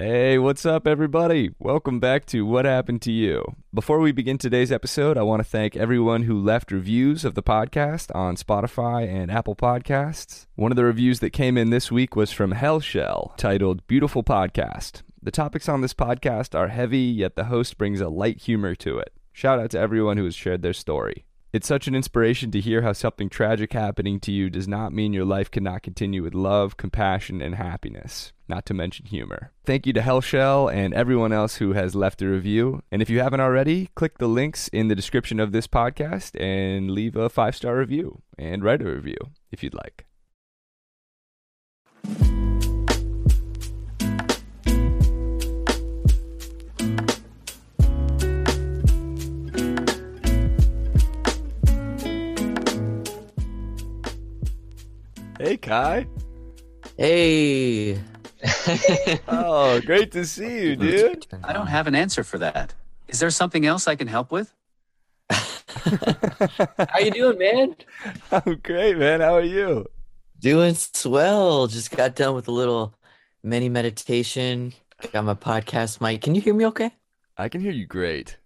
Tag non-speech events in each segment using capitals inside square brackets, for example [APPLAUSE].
Hey, what's up, everybody? Welcome back to What Happened to You. Before we begin today's episode, I want to thank everyone who left reviews of the podcast on Spotify and Apple Podcasts. One of the reviews that came in this week was from Hellshell, titled Beautiful Podcast. The topics on this podcast are heavy, yet the host brings a light humor to it. Shout out to everyone who has shared their story. It's such an inspiration to hear how something tragic happening to you does not mean your life cannot continue with love, compassion, and happiness, not to mention humor. Thank you to Hellshell and everyone else who has left a review. And if you haven't already, click the links in the description of this podcast and leave a five star review and write a review if you'd like. Hey, Kai. Hey. Oh, great to see you, dude. I don't have an answer for that. Is there something else I can help with? [LAUGHS] How you doing, man? I'm great, man. How are you? Doing swell. Just got done with a little mini meditation. Got my podcast mic. Can you hear me okay? I can hear you great.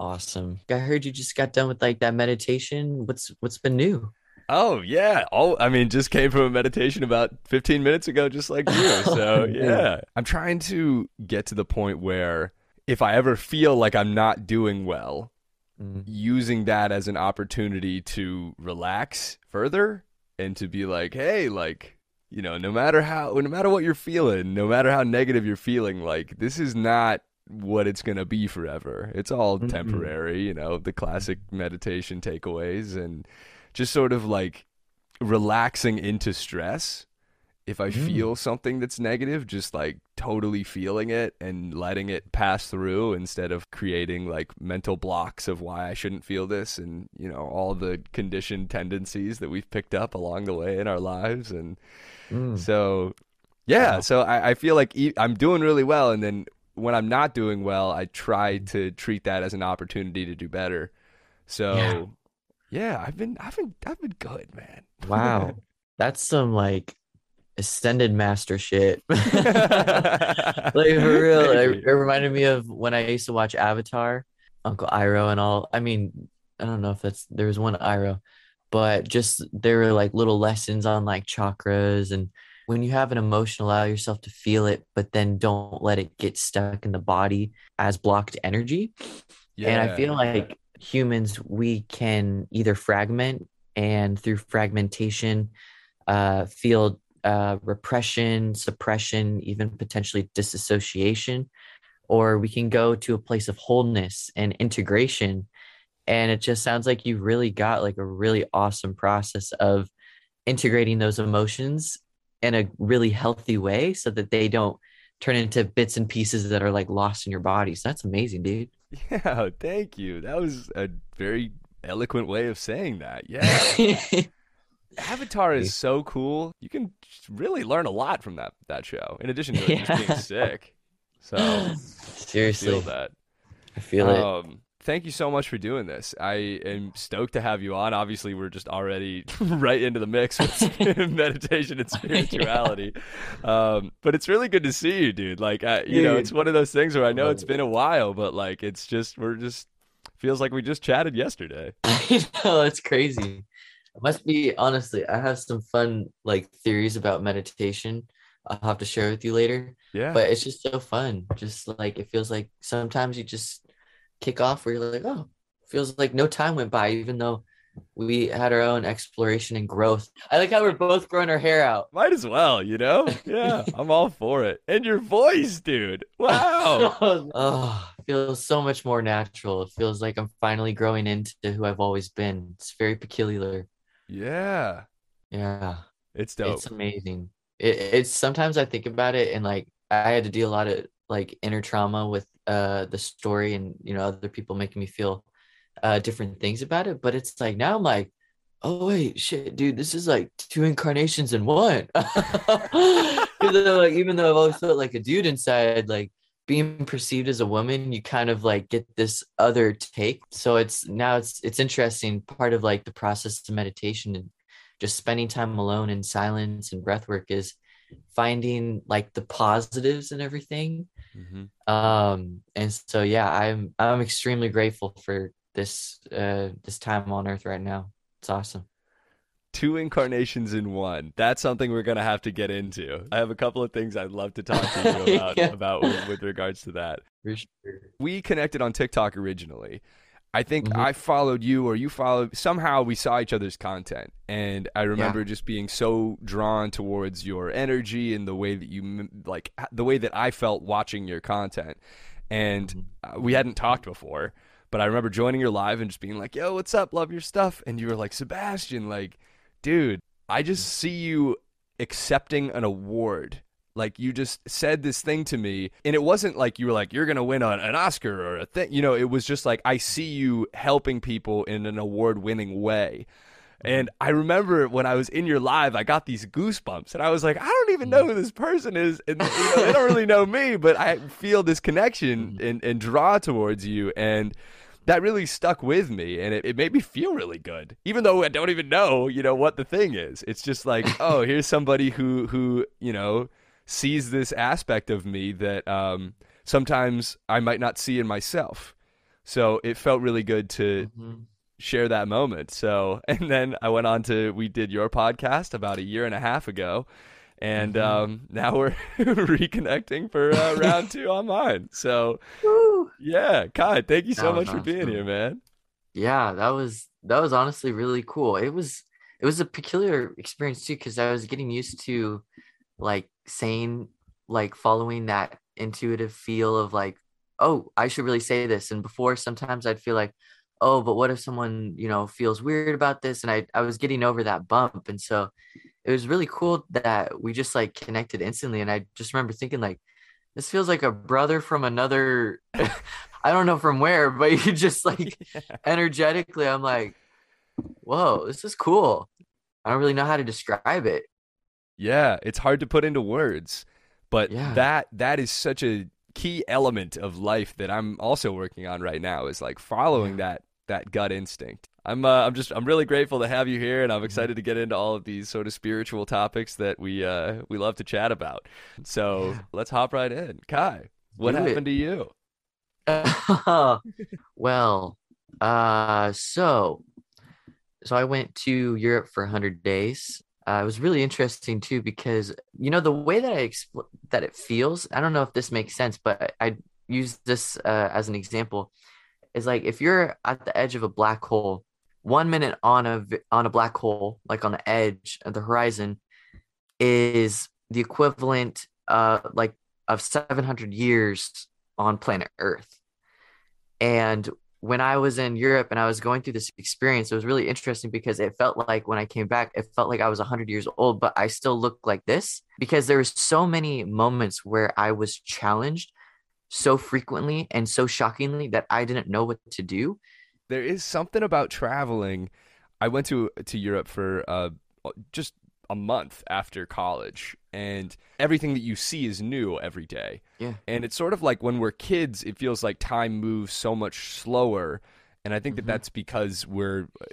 Awesome. I heard you just got done with like that meditation. What's what's been new? Oh yeah. Oh, I mean, just came from a meditation about 15 minutes ago, just like you. [LAUGHS] So yeah, I'm trying to get to the point where if I ever feel like I'm not doing well, Mm. using that as an opportunity to relax further and to be like, hey, like you know, no matter how, no matter what you're feeling, no matter how negative you're feeling, like this is not what it's gonna be forever. It's all temporary. You know, the classic meditation takeaways and just sort of like relaxing into stress. If I Mm. feel something that's negative, just like totally feeling it and letting it pass through instead of creating like mental blocks of why I shouldn't feel this and, you know, all the conditioned tendencies that we've picked up along the way in our lives. And Mm. so, yeah, Wow. so I, I feel like I'm doing really well. And then when I'm not doing well, I try to treat that as an opportunity to do better. So, Yeah. Yeah, I've been, I've been, I've been good, man. [LAUGHS] Wow. That's some like ascended master shit. [LAUGHS] [LAUGHS] like for real. It, it reminded me of when I used to watch Avatar, Uncle Iroh and all. I mean, I don't know if that's there was one Iroh, but just there were like little lessons on like chakras and when you have an emotion, allow yourself to feel it, but then don't let it get stuck in the body as blocked energy. Yeah. And I feel like humans, we can either fragment and through fragmentation, uh, feel uh, repression, suppression, even potentially disassociation, or we can go to a place of wholeness and integration. And it just sounds like you've really got like a really awesome process of integrating those emotions in a really healthy way so that they don't turn into bits and pieces that are like lost in your body. So that's amazing, dude. Yeah, thank you. That was a very eloquent way of saying that. Yeah. [LAUGHS] Avatar is so cool. You can really learn a lot from that that show. In addition to it just being sick. So I [LAUGHS] Seriously, feel that. I feel it. Um, Thank you so much for doing this. I am stoked to have you on. Obviously, we're just already [LAUGHS] right into the mix with [LAUGHS] meditation and [LAUGHS] spirituality. Um, but it's really good to see you, dude. Like, I, you know, it's one of those things where I know it's been a while, but like, it's just we're just feels like we just chatted yesterday. I know it's crazy. It must be honestly. I have some fun like theories about meditation. I'll have to share with you later. Yeah. But it's just so fun. Just like it feels like sometimes you just kick off where you're like, oh, feels like no time went by, even though we had our own exploration and growth. I like how we're both growing our hair out. Might as well, you know? Yeah, [LAUGHS] I'm all for it. And your voice, dude. Wow. [LAUGHS] oh, feels so much more natural. It feels like I'm finally growing into who I've always been. It's very peculiar. yeah. Yeah. It's dope. It's amazing. It, it's sometimes I think about it and like I had to deal a lot of like inner trauma with uh the story and you know other people making me feel uh different things about it. But it's like now I'm like, oh wait, shit, dude, this is like two incarnations in one. [LAUGHS] like even though I've always felt like a dude inside, like being perceived as a woman, you kind of like get this other take. So it's now it's it's interesting. Part of like the process of meditation and just spending time alone in silence and breath work is finding like the positives and everything. Mhm. Um, and so yeah, I'm I'm extremely grateful for this uh this time on earth right now. It's awesome. Two incarnations in one. That's something we're gonna have to get into. I have a couple of things I'd love to talk to you [LAUGHS] about Yeah. about with, with regards to that. For sure. we connected on TikTok originally. I think Mhm. I followed you or you followed somehow we saw each other's content and I remember just being so drawn towards your energy and the way that you like the way that I felt watching your content. And Mhm. uh, we hadn't talked before, but I remember joining your live and just being like, "Yo, what's up? Love your stuff." And you were like, "Sebastian, like, dude, I just see you accepting an award." Like you just said this thing to me, and it wasn't like you were like you're gonna win an, an Oscar or a thing. You know, it was just like I see you helping people in an award-winning way. And I remember when I was in your live, I got these goosebumps, and I was like, I don't even know who this person is, and you know, they don't really know me, but I feel this connection mm. and, and draw towards you, and that really stuck with me, and it, it made me feel really good, even though I don't even know, you know, what the thing is. It's just like, [LAUGHS] oh, here's somebody who who you know sees this aspect of me that um, sometimes I might not see in myself. So it felt really good to Mhm. share that moment. So, [LAUGHS] and then I went on to we did your podcast about a year and a half ago, and Mhm. um, [LAUGHS] now we're [LAUGHS] reconnecting for uh, round two on mine. So, yeah, Kai, thank you so That was much for being here, man. Yeah, that was that was honestly really cool. It was it was a peculiar experience too because I was getting used to like saying like following that intuitive feel of like, oh, I should really say this. And before sometimes I'd feel like, oh, but what if someone, you know, feels weird about this? And I I was getting over that bump. And so it was really cool that we just like connected instantly. And I just remember thinking like this feels like a brother from another [LAUGHS] I don't know from where, but [LAUGHS] you just [LAUGHS] like energetically i'm like whoa this is cool i don't really know how to describe it Yeah, it's hard to put into words, but Yeah. that that is such a key element of life that I'm also working on right now is like following Yeah. that that gut instinct. I'm uh, I'm just I'm really grateful to have you here and I'm Mm-hmm. excited to get into all of these sort of spiritual topics that we uh we love to chat about. So, Yeah. let's hop right in. Kai, what Do it. happened to you? [LAUGHS] well uh so so i went to europe for 100 days uh, it was really interesting too because you know the way that i expl- that it feels i don't know if this makes sense but i, I use this uh, as an example is like if you're at the edge of a black hole one minute on a on a black hole like on the edge of the horizon is the equivalent uh like of 700 years on planet earth. And when I was in Europe and I was going through this experience, it was really interesting because it felt like when I came back, it felt like I was 100 years old, but I still looked like this because there were so many moments where I was challenged so frequently and so shockingly that I didn't know what to do. There is something about traveling. I went to to Europe for uh just a month after college and everything that you see is new every day. Yeah. And it's sort of like when we're kids, it feels like time moves so much slower. And I think that Mhm. that's because we're uh,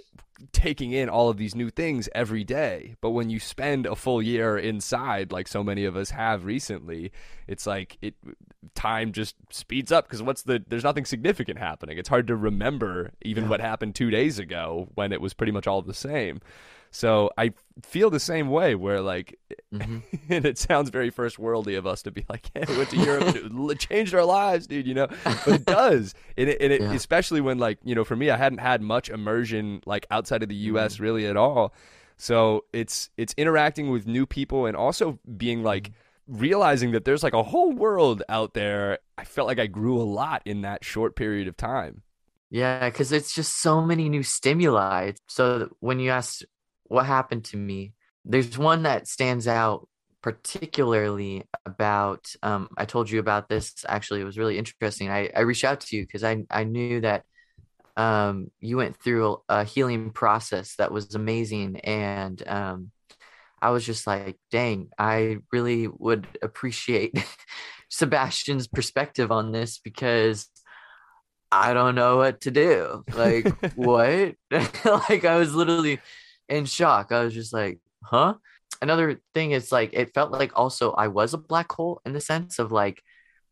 taking in all of these new things every day. But when you spend a full year inside, like so many of us have recently, it's like it time just speeds up because what's the there's nothing significant happening. It's hard to remember even Yeah. what happened two days ago when it was pretty much all the same. So I feel the same way where like Mhm. [LAUGHS] and it sounds very first worldy of us to be like, hey, we went to Europe, and it changed our lives, dude." You know, but it does, and it, and it Yeah. especially when like you know, for me, I hadn't had much immersion like outside of the U.S. Mm-hmm. really at all. So it's it's interacting with new people and also being like Mm-hmm. realizing that there's like a whole world out there. I felt like I grew a lot in that short period of time. Yeah, because it's just so many new stimuli. So when you ask what happened to me, there's one that stands out particularly about. Um, I told you about this actually. It was really interesting. I, I reached out to you because I, I knew that um, you went through a, a healing process that was amazing. And um, I was just like, dang, I really would appreciate [LAUGHS] Sebastian's perspective on this because I don't know what to do. Like, [LAUGHS] what? [LAUGHS] like, I was literally in shock. I was just like, huh? another thing is like it felt like also I was a black hole in the sense of like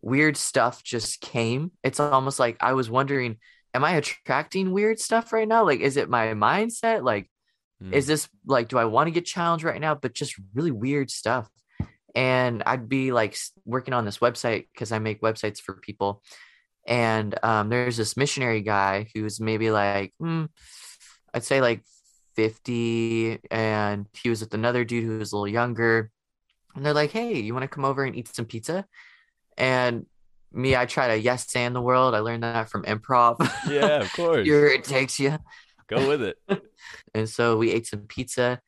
weird stuff just came. It's almost like I was wondering, am I attracting weird stuff right now? Like, is it my mindset? Like, Mm. is this like, do I want to get challenged right now? But just really weird stuff. And I'd be like working on this website because I make websites for people. And um, there's this missionary guy who's maybe like, hmm, I'd say like 50. And he was with another dude who was a little younger. And they're like, hey, you want to come over and eat some pizza? And me, I try to yes and the world. I learned that from improv. yeah, of [LAUGHS] course. Here it takes you. Go with it. [LAUGHS] And so we ate some pizza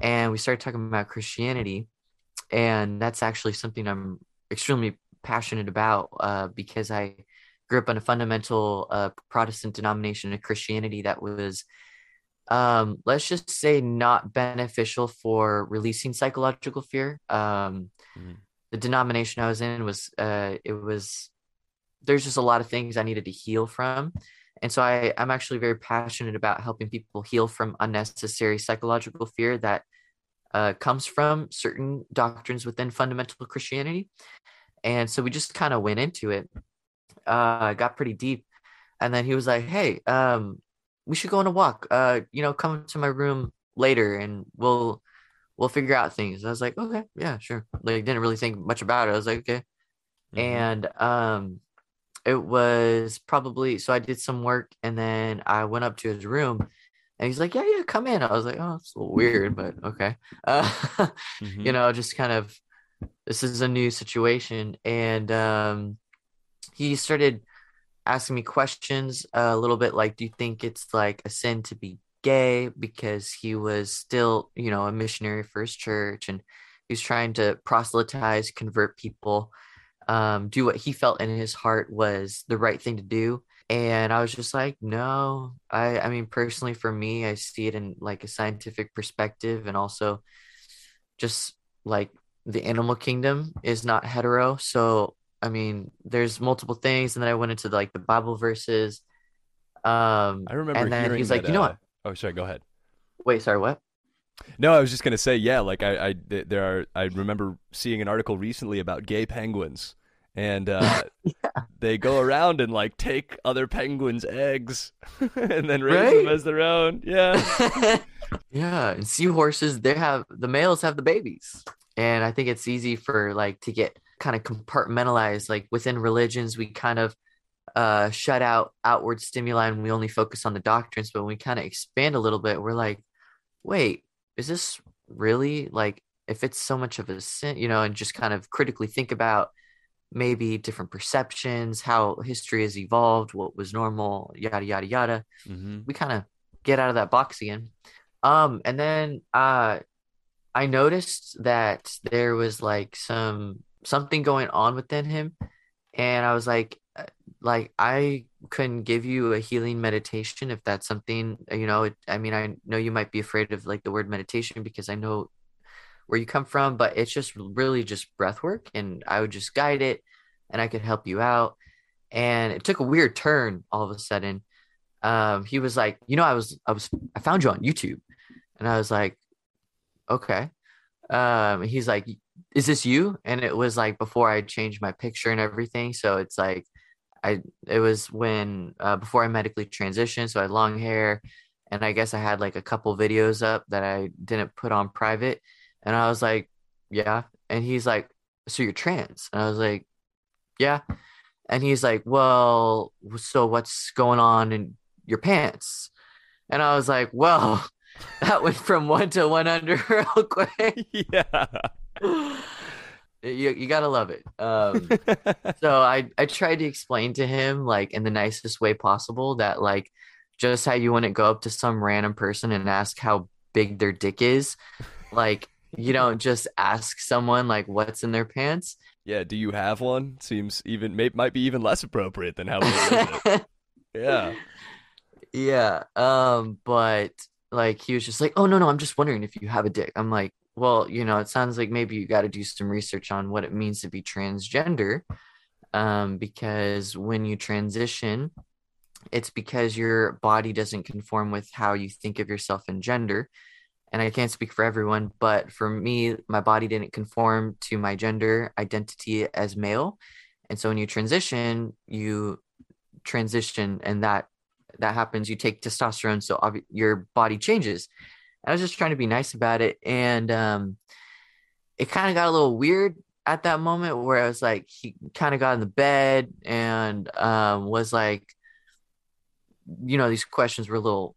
and we started talking about Christianity. And that's actually something I'm extremely passionate about uh, because I grew up in a fundamental uh, Protestant denomination of Christianity that was, um, let's just say, not beneficial for releasing psychological fear. Um, Mhm. The denomination I was in was, uh, it was, there's just a lot of things I needed to heal from. And so I, I'm actually very passionate about helping people heal from unnecessary psychological fear that uh, comes from certain doctrines within fundamental Christianity. And so we just kind of went into it, uh, got pretty deep. And then he was like, hey, um, we should go on a walk. Uh, you know, come to my room later and we'll we'll figure out things. I was like, okay, yeah, sure. Like didn't really think much about it. I was like, okay. Mhm. And um it was probably so I did some work and then I went up to his room and he's like, Yeah, yeah, come in. I was like, Oh, it's a little weird, but okay. [LAUGHS] Uh, Mhm. you know, just kind of this is a new situation. And um he started asking me questions a little bit like, Do you think it's like a sin to be gay? Because he was still, you know, a missionary for his church and he was trying to proselytize, convert people um, do what he felt in his heart was the right thing to do. And I was just like, no, I, I mean, personally, for me, I see it in like a scientific perspective and also just like the animal kingdom is not hetero. So, I mean, there's multiple things. And then I went into like the Bible verses. Um, I remember and then he's like, that, you know uh, what? Oh, sorry. Go ahead. Wait, sorry, what? No, I was just gonna say, yeah, like I, I there are. I remember seeing an article recently about gay penguins, and uh, [LAUGHS] they go around and like take other penguins' eggs [LAUGHS] and then raise them as their own. Yeah. [LAUGHS] yeah, and seahorses, they have the males have the babies. And I think it's easy for like to get kind of compartmentalized. Like within religions, we kind of uh shut out outward stimuli and we only focus on the doctrines. But when we kind of expand a little bit, we're like, wait, is this really like if it's so much of a sin, you know, and just kind of critically think about maybe different perceptions, how history has evolved, what was normal, yada yada yada hmm we kind of get out of that box again. Um, and then uh, I noticed that there was like some something going on within him, and I was like, uh, like I couldn't give you a healing meditation if that's something you know. It, I mean, I know you might be afraid of like the word meditation because I know where you come from, but it's just really just breath work, and I would just guide it, and I could help you out. And it took a weird turn all of a sudden um he was like you know i was i was i found you on youtube and i was like okay um he's like is this you? And it was like before i changed my picture and everything. So it's like i it was when uh, before i medically transitioned so i had long hair. And i guess i had like a couple videos up that i didn't put on private. And i was like yeah. And he's like so you're trans? And i was like yeah. And he's like well so what's going on in your pants? And i was like well [LAUGHS] that went from one to 100 [LAUGHS] real quick. [LAUGHS] Yeah. [LAUGHS] you, you gotta love it um so I I tried to explain to him like in the nicest way possible that like just how you wouldn't go up to some random person and ask how big their dick is, like you don't just ask someone like what's in their pants. yeah. Do you have one? Seems even may, might be even less appropriate than how big it? [LAUGHS] Yeah. yeah. Um, but like he was just like, oh no no, I'm just wondering if you have a dick. I'm like, well, you know, it sounds like maybe you got to do some research on what it means to be transgender. Um, because when you transition, it's because your body doesn't conform with how you think of yourself in gender. and I can't speak for everyone, but for me, my body didn't conform to my gender identity as male. And so when you transition, you transition and that that happens you take testosterone so ob- your body changes i was just trying to be nice about it and um it kind of got a little weird at that moment where i was like he kind of got in the bed and um was like you know these questions were a little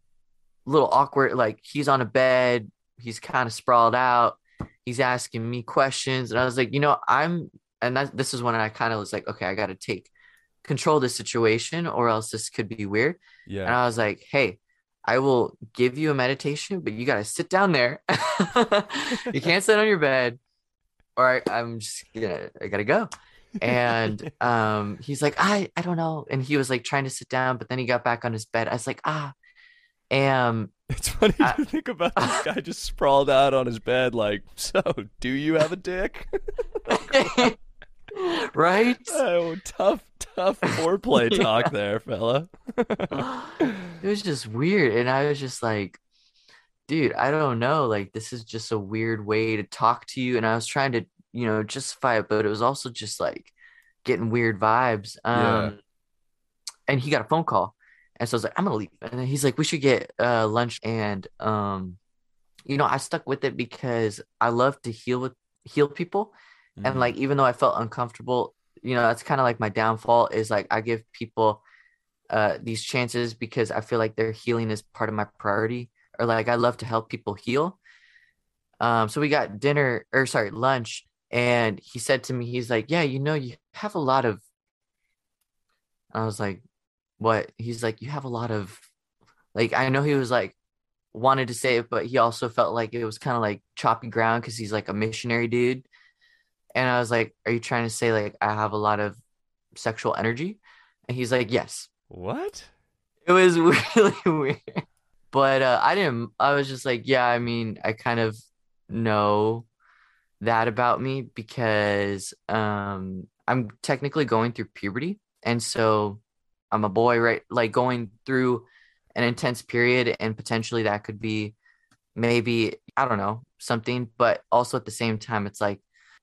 little awkward like he's on a bed he's kind of sprawled out he's asking me questions and i was like you know i'm and that, this is when i kind of was like okay i got to take control the situation or else this could be weird. Yeah. And I was like, hey, I will give you a meditation, but you got to sit down there. [LAUGHS] you can't sit on your bed or I, am just gonna, I gotta go. And [LAUGHS] um, he's like, I, I don't know. And he was like trying to sit down, but then he got back on his bed. I was like, ah, um, it's funny I, to think about this [LAUGHS] guy just sprawled out on his bed, like, so do you have a dick? Right? [LAUGHS] Oh, tough, tough foreplay [LAUGHS] talk there, fella. it was just weird. And I was just like, dude, I don't know. Like, this is just a weird way to talk to you. And I was trying to, you know, justify it, but it was also just like getting weird vibes. Um, yeah. And he got a phone call. And so I was like, I'm going to leave. And then he's like, we should get uh, lunch. And, um, you know, I stuck with it because I love to heal with heal people. Mm-hmm. And like, even though I felt uncomfortable, you know, that's kind of like my downfall is like I give people uh, these chances because I feel like their healing is part of my priority, or like I love to help people heal. Um, so we got dinner, or sorry, lunch, and he said to me, he's like, "Yeah, you know, you have a lot of." I was like, "What?" He's like, "You have a lot of," like I know he was like wanted to say it, but he also felt like it was kind of like choppy ground because he's like a missionary dude. And I was like, Are you trying to say like I have a lot of sexual energy? And he's like, Yes. What? It was [LAUGHS] really weird. But uh, I didn't, I was just like, Yeah, I mean, I kind of know that about me because um, I'm technically going through puberty. And so I'm a boy, right? Like going through an intense period, and potentially that could be maybe, I don't know, something. But also at the same time, it's like,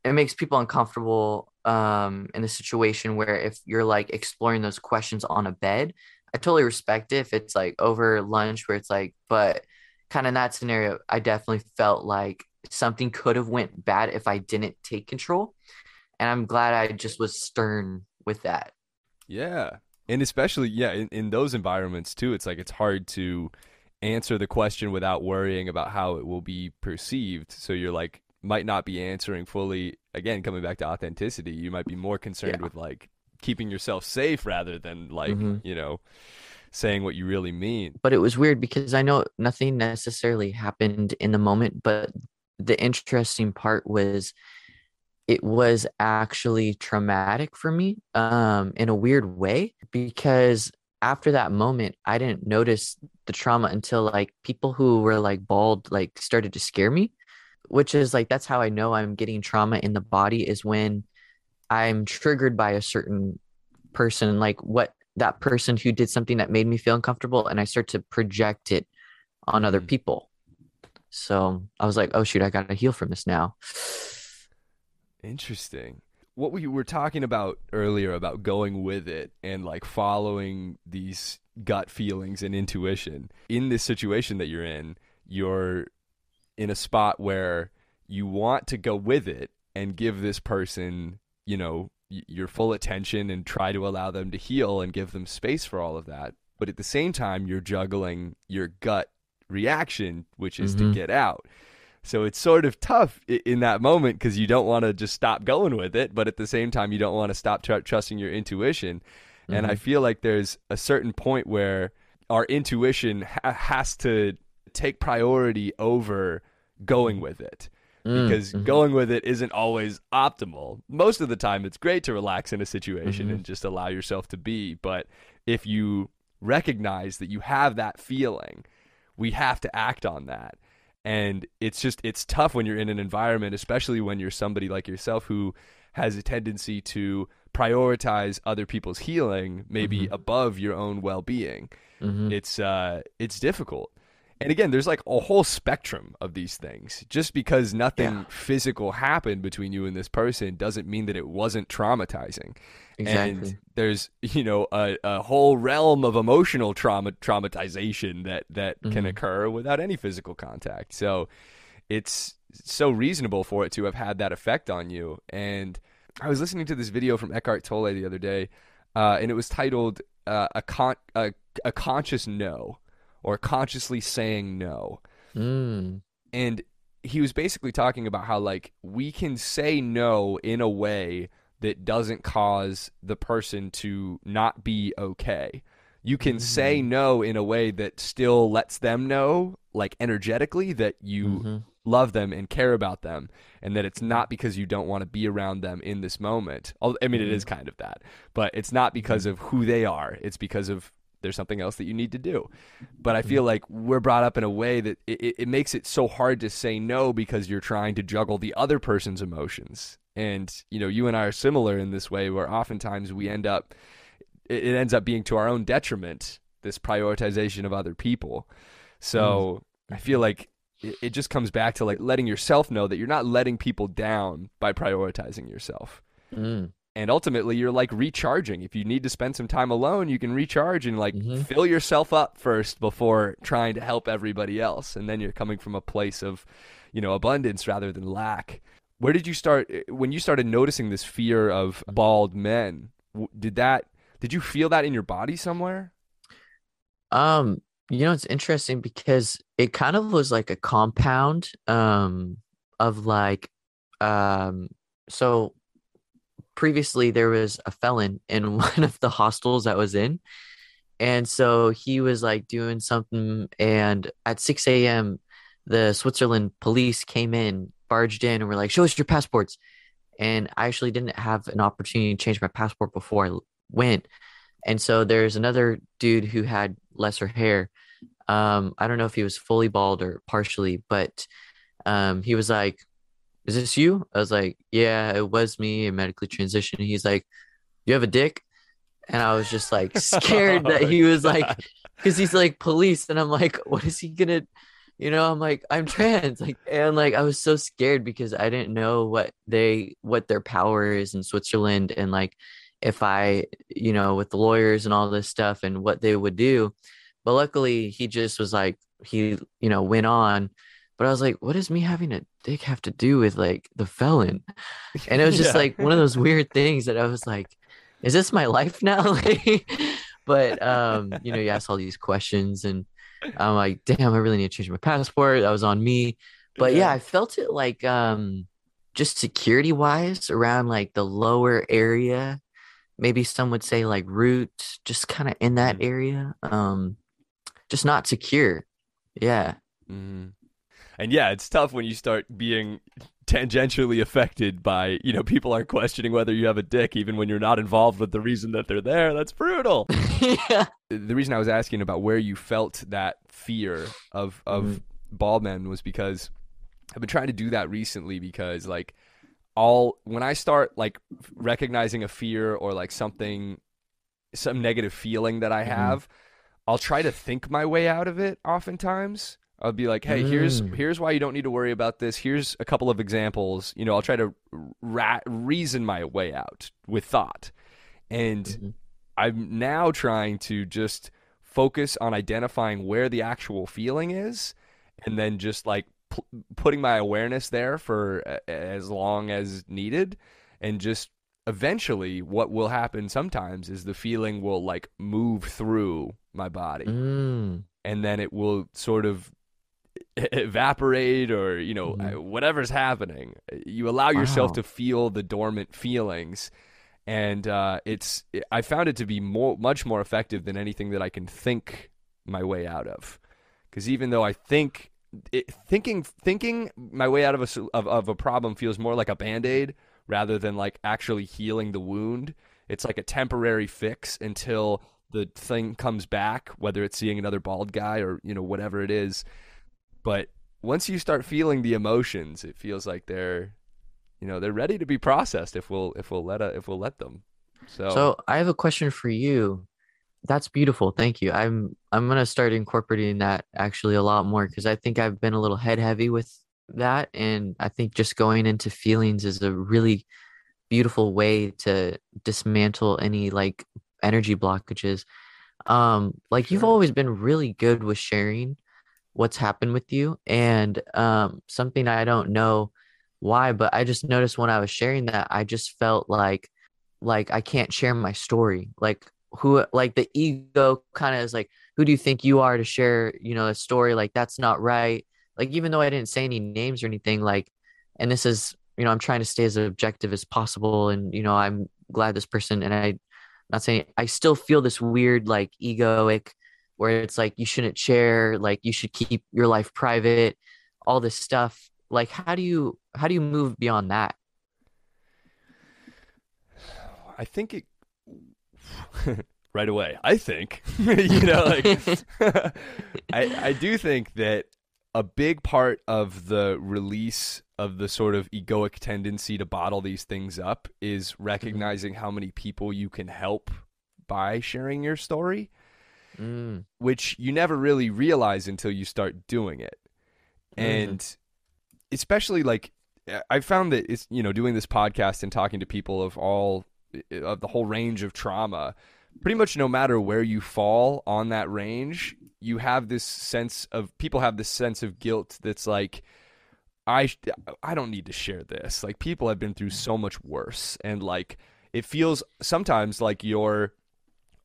it makes people uncomfortable um, in a situation where if you're like exploring those questions on a bed, I totally respect it if it's like over lunch where it's like, but kind of that scenario, I definitely felt like something could have went bad if I didn't take control. And I'm glad I just was stern with that. Yeah. And especially, yeah, in, in those environments too, it's like it's hard to answer the question without worrying about how it will be perceived. So you're like might not be answering fully. Again, coming back to authenticity, you might be more concerned yeah. with like keeping yourself safe rather than like mm-hmm. you know saying what you really mean. But it was weird because I know nothing necessarily happened in the moment, but the interesting part was it was actually traumatic for me um in a weird way because after that moment I didn't notice the trauma until like people who were like bald like started to scare me which is like that's how I know I'm getting trauma in the body is when I'm triggered by a certain person, like what that person who did something that made me feel uncomfortable, and I start to project it on other mm. people. So I was like, oh shoot, I gotta heal from this now. Interesting. What we were talking about earlier about going with it and like following these gut feelings and intuition in this situation that you're in, you're in a spot where you want to go with it and give this person, you know, your full attention and try to allow them to heal and give them space for all of that. But at the same time, you're juggling your gut reaction, which is mm-hmm. to get out. So it's sort of tough in that moment because you don't want to just stop going with it, but at the same time, you don't want to stop tr- trusting your intuition. Mm-hmm. And I mm-hmm. feel like there's a certain point where our intuition ha- has to take priority over going with it mm, because mm-hmm. going with it isn't always optimal. Most of the time, it's great to relax in a situation mm-hmm. and just allow yourself to be. But if you recognize that you have that feeling, we have to act on that. And it's just, it's tough when you're in an environment, especially when you're somebody like yourself who has a tendency to prioritize other people's healing maybe mm-hmm. above your own well-being. Mm-hmm. It's uh it's difficult. And again, there's like a whole spectrum of these things. Just because nothing Yeah. physical happened between you and this person doesn't mean that it wasn't traumatizing. Exactly. And there's, you know, a, a whole realm of emotional trauma traumatization that that can Mhm. occur without any physical contact. So it's so reasonable for it to have had that effect on you. And I was listening to this video from Eckhart Tolle the other day, uh, and it was titled uh, a, con- a a conscious no or consciously saying no. Mm. And he was basically talking about how like we can say no in a way that doesn't cause the person to not be okay. You can say no in a way that still lets them know like energetically that you Mhm. love them and care about them and that it's not because you don't want to be around them in this moment. I mean it is kind of that, but it's not because of who they are. It's because of there's something else that you need to do. But I feel like we're brought up in a way that it, it- makes it so hard to say no because you're trying to juggle the other person's emotions. And you know, you and I are similar in this way where oftentimes we end up it, ends up being to our own detriment this prioritization of other people. So I feel like it, it just comes back to like letting yourself know that you're not letting people down by prioritizing yourself. Mm. And ultimately, you're like recharging. If you need to spend some time alone, you can recharge and like Mhm. fill yourself up first before trying to help everybody else. And then you're coming from a place of, you know, abundance rather than lack. Where did you start when you started noticing this fear of bald men? Did that did you feel that in your body somewhere? Um, you know, it's interesting because it kind of was like a compound um of like um so previously there was a felon in [LAUGHS] one of the hostels I was in. And so he was like doing something and at 6 a.m. the Switzerland police came in, barged in and were like, show us your passports. And I actually didn't have an opportunity to change my passport before I went. And so there's another dude who had lesser hair. Um, I don't know if he was fully bald or partially, but um, he was like, "Is this you?" I was like, "Yeah, it was me." I medically transitioned. He's like, "You have a dick?" And I was just like [LAUGHS] scared that oh he was like, because he's like police, and I'm like, what is he gonna? You know, I'm like, I'm trans, like, and like, I was so scared because I didn't know what they, what their power is in Switzerland, and like, if I, you know, with the lawyers and all this stuff, and what they would do. But luckily, he just was like, he, you know, went on. But I was like, what does me having a dick have to do with like the felon? And it [LAUGHS] was just Yeah. like one of those weird things that I was like, is this my life now? [LAUGHS] But um, you know, you ask all these questions and I'm like, damn, I really need to change my passport. That was on me. But yeah, Yeah. I felt it like um just security wise around like the lower area. Maybe some would say like root, just kind of in that Mhm. area. Um just not secure. Yeah. Mhm. And yeah, it's tough when you start being tangentially affected by, you know, people are questioning whether you have a dick even when you're not involved with the reason that they're there. That's brutal. [LAUGHS] yeah. the reason I was asking about where you felt that fear of of Mhm. bald men was because I've been trying to do that recently because like all when I start like recognizing a fear or like something some negative feeling that I Mhm. have, I'll try to think my way out of it oftentimes. I'll be like, "Hey, here's Mm. here's why you don't need to worry about this. Here's a couple of examples." You know, I'll try to ra- reason my way out with thought. And Mhm. I'm now trying to just focus on identifying where the actual feeling is and then just like p- putting my awareness there for a- as long as needed and just eventually what will happen sometimes is the feeling will like move through my body Mm. and then it will sort of [LAUGHS] evaporate or you know Mhm. whatever's happening you allow yourself Wow. to feel the dormant feelings and uh, it's i found it to be more much more effective than anything that i can think my way out of because even though i think it, thinking thinking my way out of a of, of a problem feels more like a band-aid rather than like actually healing the wound it's like a temporary fix until the thing comes back whether it's seeing another bald guy or you know whatever it is but once you start feeling the emotions it feels like they're you know they're ready to be processed if we'll if we'll let a, if we'll let them so, So I have a question for you. That's beautiful. Thank you. I'm I'm gonna start incorporating that actually a lot more because I think I've been a little head heavy with that, and I think just going into feelings is a really beautiful way to dismantle any like energy blockages. Um, like you've always been really good with sharing what's happened with you, and um, something I don't know why, but I just noticed when I was sharing that I just felt like like I can't share my story. Like who like the ego kind of is like, who do you think you are to share, you know, a story? Like that's not right. Like even though I didn't say any names or anything, like, and this is, you know, I'm trying to stay as objective as possible. And, you know, I'm glad this person and I not saying I still feel this weird like egoic where it's like you shouldn't share, like you should keep your life private, all this stuff. Like how do you how do you move beyond that? I think it [LAUGHS] right away. I think [LAUGHS] you know, like [LAUGHS] I I do think that a big part of the release of the sort of egoic tendency to bottle these things up is mm-hmm. recognizing how many people you can help by sharing your story, Mm, which you never really realize until you start doing it. Mhm. And especially like I- I found that it's you know doing this podcast and talking to people of all of the whole range of trauma pretty much no matter where you fall on that range you have this sense of people have this sense of guilt that's like I I don't need to share this like people have been through so much worse and like it feels sometimes like you're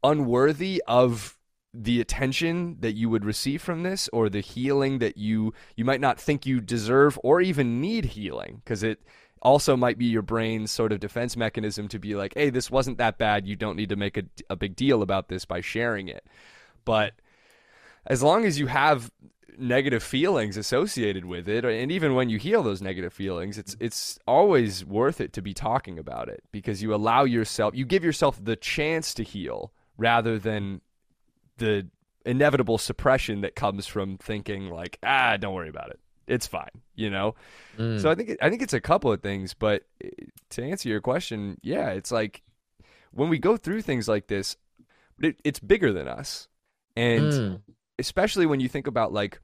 unworthy of the attention that you would receive from this or the healing that you you might not think you deserve or even need healing because it also might be your brain's sort of defense mechanism to be like hey this wasn't that bad. You don't need to make a, a big deal about this by sharing it. But as long as you have negative feelings associated with it and even when you heal those negative feelings it's it's always worth it to be talking about it because you allow yourself you give yourself the chance to heal rather than the inevitable suppression that comes from thinking like ah don't worry about it. It's fine you know? Mm, so i think it, i think it's a couple of things but eh, to answer your question yeah it's like when we go through things like this it, it's bigger than us. And mm, especially when you think about like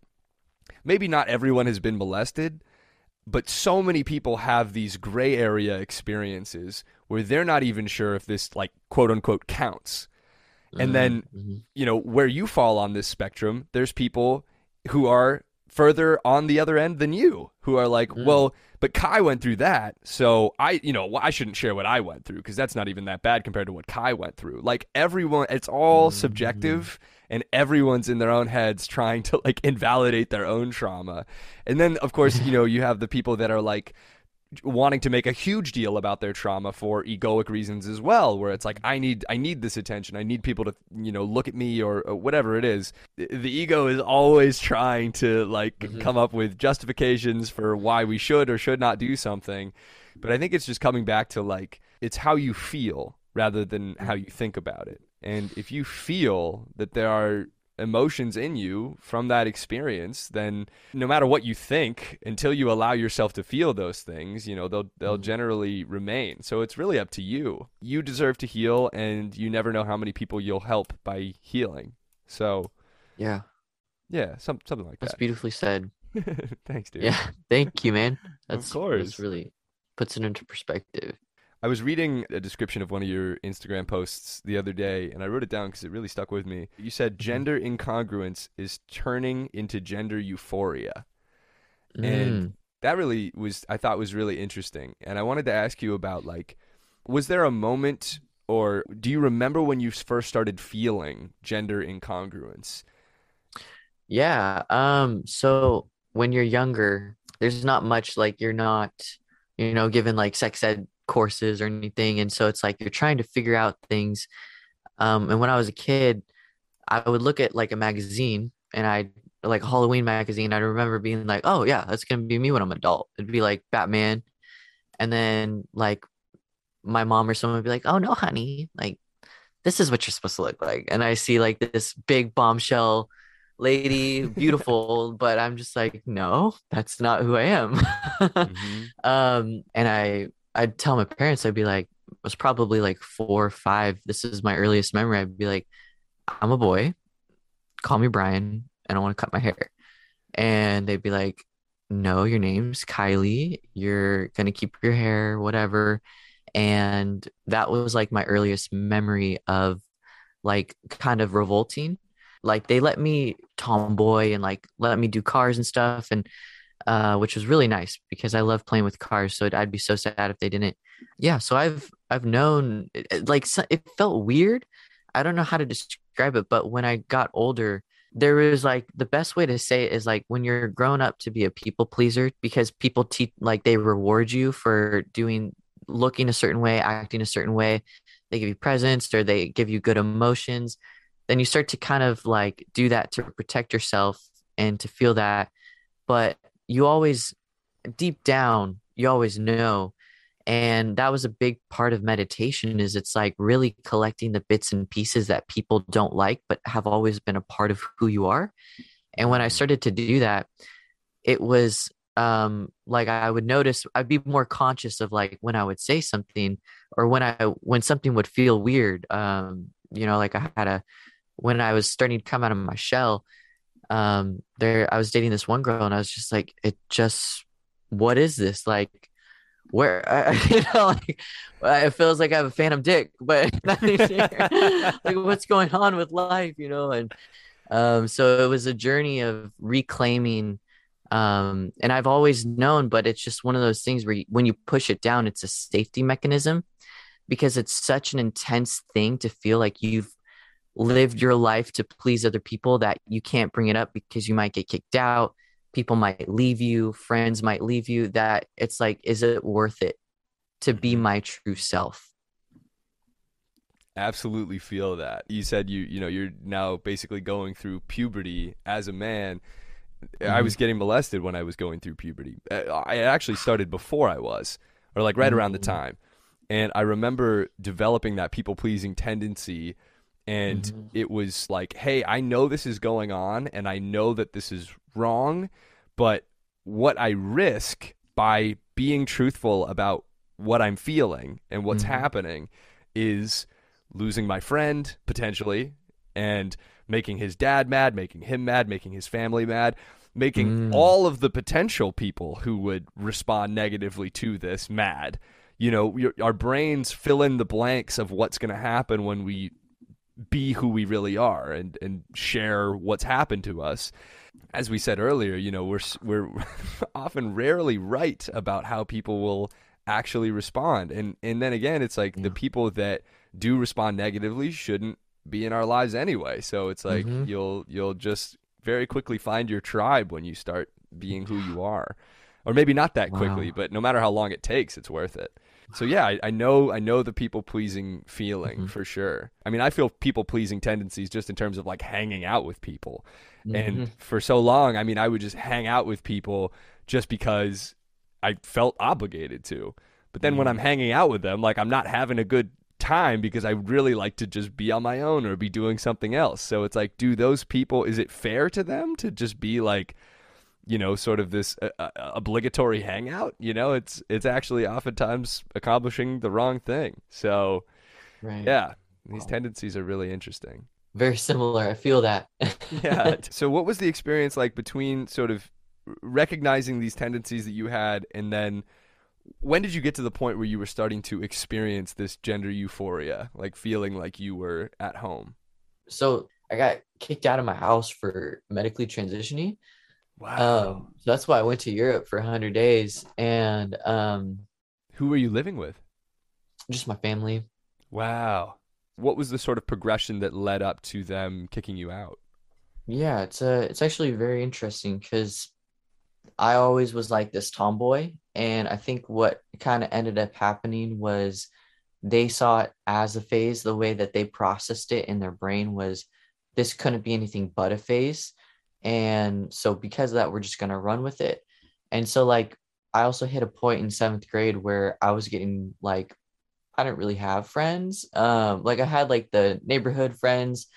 maybe not everyone has been molested but so many people have these gray area experiences where they're not even sure if this like quote unquote counts and then mhm. you know where you fall on this spectrum there's people who are further on the other end than you who are like Mm. well but kai went through that so i you know well, i shouldn't share what i went through because that's not even that bad compared to what kai went through like everyone it's all Mhm. subjective and everyone's in their own heads trying to like invalidate their own trauma and then of course you know you have the people that are like wanting to make a huge deal about their trauma for egoic reasons as well where it's like i need i need this attention. I need people to you know look at me or, or whatever it is. The, ego is always trying to like Mhm. come up with justifications for why we should or should not do something. But i think it's just coming back to like it's how you feel rather than how you think about it. And if you feel that there are emotions in you from that experience, then no matter what you think, until you allow yourself to feel those things, you know, they'll they'll Mhm. generally remain. So it's really up to you. You deserve to heal and you never know how many people you'll help by healing. So Yeah, yeah, some, something like that's that. That's beautifully said. [LAUGHS] Thanks, dude. Yeah, thank you, man. [LAUGHS] That's course. That's really puts it into perspective. I was reading a description of one of your Instagram posts the other day, and I wrote it down because it really stuck with me. You said gender incongruence is turning into gender euphoria. And Mm. that really was I thought was really interesting. And I wanted to ask you about like was there a moment or do you remember when you first started feeling gender incongruence? Yeah. Um, so when you're younger, there's not much like you're not, you know, given like sex ed courses or anything. And so it's like you're trying to figure out things. Um, and when I was a kid, I would look at like a magazine and I like Halloween magazine. I remember being like, oh yeah, that's gonna be me when I'm adult. It'd be like Batman. And then like my mom or someone would be like, oh no, honey, like this is what you're supposed to look like. And I see like this big bombshell lady, beautiful, [LAUGHS] but I'm just like, no, that's not who I am. Mhm. [LAUGHS] um, and I I'd tell my parents, I'd be like, I was probably like four or five. This is my earliest memory. I'd be like, I'm a boy. Call me Brian, and I want to cut my hair. And they'd be like, no, your name's Kylie. You're gonna keep your hair, whatever. And that was like my earliest memory of like kind of revolting. Like they let me tomboy and like let me do cars and stuff, and uh, which was really nice because I love playing with cars. So I'd be so sad if they didn't. Yeah, so I've I've known like it felt weird. I don't know how to describe it, but when I got older, there was like the best way to say it is like when you're grown up to be a people pleaser because people teach like they reward you for doing looking a certain way, acting a certain way. They give you presents or they give you good emotions. Then you start to kind of like do that to protect yourself and to feel that. But you always, deep down, you always know. And that was a big part of meditation is it's like really collecting the bits and pieces that people don't like but have always been a part of who you are. And when i started to do that it was um like i would notice i'd be more conscious of like when i would say something or when i when something would feel weird. Um you know like i had a when i was starting to come out of my shell um there i was dating this one girl and i was just like it just what is this like where [LAUGHS] I, you know like it feels like I have a phantom dick, but [LAUGHS] [LAUGHS] like what's going on with life, you know? And um, so it was a journey of reclaiming. Um, and I've always known, but it's just one of those things where you, when you push it down, it's a safety mechanism because it's such an intense thing to feel like you've lived your life to please other people that you can't bring it up because you might get kicked out people might leave you, friends might leave you, that it's like, is it worth it to be mm-hmm. my true self? Absolutely feel that. You said you, you know, you're now basically going through puberty as a man. Mm-hmm. I was mm-hmm. getting molested when I was going through puberty. Uh, I actually started before I was, or like right mm-hmm. around the mm-hmm. time. And I remember developing that people pleasing tendency and mm-hmm. it was like hey i know this is going on and i know that this is wrong but what i risk by being truthful about what i'm feeling and what's mm-hmm. happening is losing my friend potentially and making his dad mad making him mad making his family mad making mm. all of the potential people who would respond negatively to this mad you know our brains fill in the blanks of what's going to happen when we be who we really are and and share what's happened to us as we said earlier you know we're we're [LAUGHS] often rarely right about how people will actually respond and and then again it's like yeah. the people that do respond negatively shouldn't be in our lives anyway so it's like mm-hmm. you'll you'll just very quickly find your tribe when you start being who you [SIGHS] are or maybe not that quickly wow. but no matter how long it takes it's worth it so yeah, I, I, know I know the people pleasing feeling mm-hmm. for sure. I mean, I feel people pleasing tendencies just in terms of like hanging out with people. Mm-hmm. And for so long, I mean, I would just hang out with people just because I felt obligated to. But then mm-hmm. when I'm hanging out with them, like I'm not having a good time because I really like to just be on my own or be doing something else. So it's like, do those people, is it fair to them to just be like, you know, sort of this uh, uh, obligatory hangout. You know, it's it's actually oftentimes accomplishing the wrong thing. So, right. yeah, these tendencies are really interesting. Very similar. I feel that. [LAUGHS] yeah. So, what was the experience like between sort of recognizing these tendencies that you had, and then when did you get to the point where you were starting to experience this gender euphoria, like feeling like you were at home? So, I got kicked out of my house for medically transitioning. Wow. Um, so that's why I went to Europe for 100 days. And um, who were you living with? Just my family. Wow. What was the sort of progression that led up to them kicking you out? Yeah, it's a, uh, it's actually very interesting because I always was like this tomboy, and I think what kind of ended up happening was they saw it as a phase. The way that they processed it in their brain was this couldn't be anything but a phase, and so because of that, we're just gonna run with it. And so like I also hit a point in seventh grade where I was getting like I didn't really have friends. Um, like I had like the neighborhood friends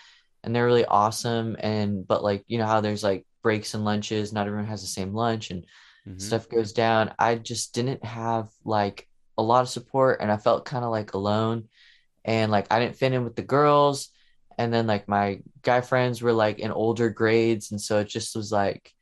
and they're really awesome. And but like, you know how there's like breaks and lunches, not everyone has the same lunch and mm-hmm. stuff goes down. I just didn't have like a lot of support and I felt kind of like alone and like I didn't fit in with the girls and then like my guy friends were like in older grades and so it just was like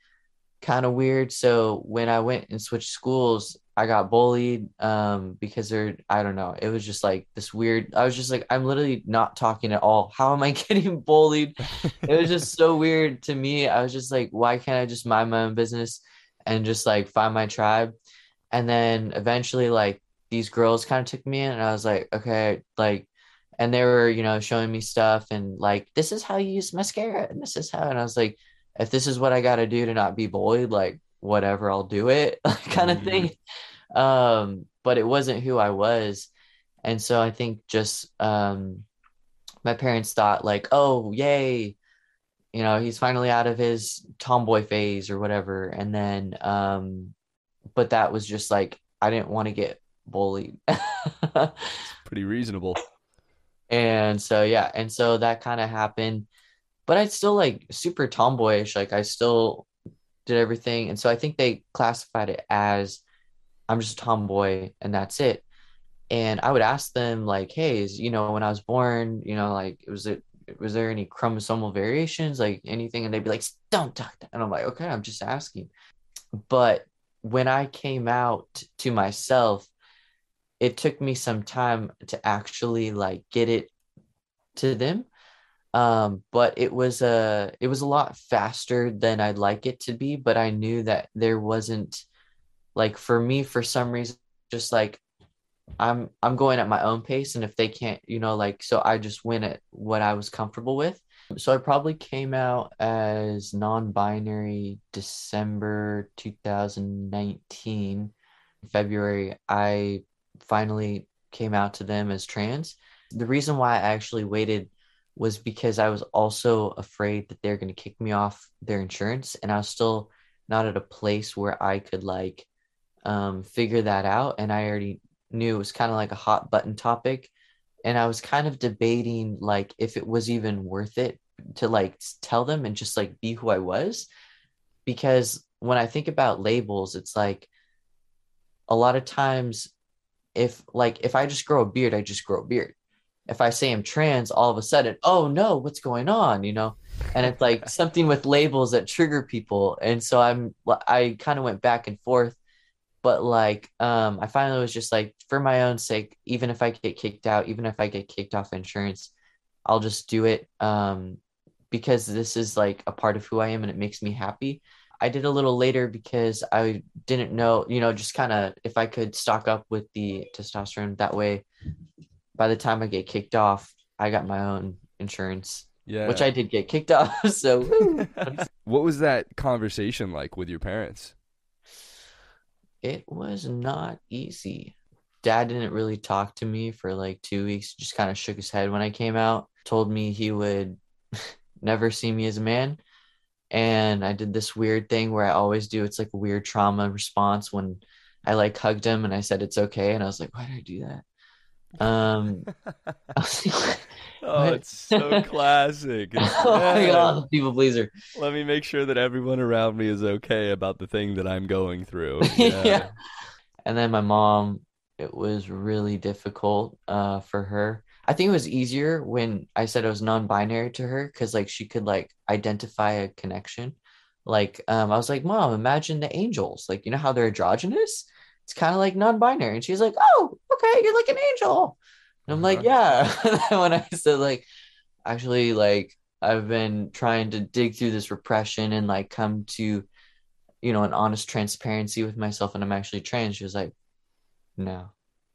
kind of weird. So when i went and switched schools i got bullied um because they're i don't know it was just like this weird i was just like i'm literally not talking at all. [LAUGHS] How am i getting bullied? It was just so weird to me. I was just like why can't i just mind my own business and just like find my tribe? And then eventually like these girls kind of took me in and i was like okay like and they were you know showing me stuff and like this is how you use mascara and this is how and i was like if this is what i got to do to not be bullied like whatever i'll do it [LAUGHS] kind of thing. Um but it wasn't who i was. And so i think just um my parents thought like oh yay you know he's finally out of his tomboy phase or whatever and then um but that was just like i didn't want to get bullied. [LAUGHS] Pretty reasonable. And so yeah and so that kind of happened but i'd still like super tomboyish like i still did everything and so i think they classified it as i'm just a tomboy and that's it. And i would ask them like hey is, you know when i was born you know like was it was there any chromosomal variations like anything? And they'd be like don't talk that and i'm like okay i'm just asking. But when i came out to myself it took me some time to actually like get it to them. Um but it was a it was a lot faster than i'd like it to be but i knew that there wasn't like for me for some reason just like i'm i'm going at my own pace and if they can't you know like so i just went at what i was comfortable with. So i probably came out as non-binary december 2019 february. I finally came out to them as trans. The reason why I actually waited was because I was also afraid that they're going to kick me off their insurance and I was still not at a place where I could like um, figure that out and I already knew it was kind of like a hot button topic and I was kind of debating like if it was even worth it to like tell them and just like be who I was because when I think about labels it's like a lot of times if like if I just grow a beard, I just grow a beard. If I say I'm trans, all of a sudden, oh no, what's going on? You know, and it's like [LAUGHS] something with labels that trigger people. And so I'm I kind of went back and forth, but like um I finally was just like for my own sake, even if I get kicked out, even if I get kicked off insurance, I'll just do it um because this is like a part of who I am and it makes me happy. I did a little later because I didn't know, you know, just kind of if I could stock up with the testosterone that way. By the time I get kicked off, I got my own insurance. Yeah. Which I did get kicked [LAUGHS] off. So [LAUGHS] what was that conversation like with your parents? It was not easy. Dad didn't really talk to me for like two weeks, just kind of shook his head when I came out, told me he would [LAUGHS] never see me as a man and I did this weird thing where I always do. It's like a weird trauma response when I like hugged him and I said it's okay, and I was like, why did I do that? Um, [LAUGHS] [LAUGHS] oh, it's so [LAUGHS] classic. It's, oh my god, people pleaser. Let me make sure that everyone around me is okay about the thing that I'm going through. Yeah. yeah. And then my mom, it was really difficult uh, for her I think it was easier when I said I was non-binary to her because like she could like identify a connection. Like um, I was like, Mom, imagine the angels. Like you know how they're androgynous. It's kind of like non-binary, and she's like, Oh, okay, you're like an angel. And I'm like, uh-huh. Yeah. [LAUGHS] when I said like, actually, like I've been trying to dig through this repression and like come to, you know, an honest transparency with myself, and I'm actually trans. She was like, No,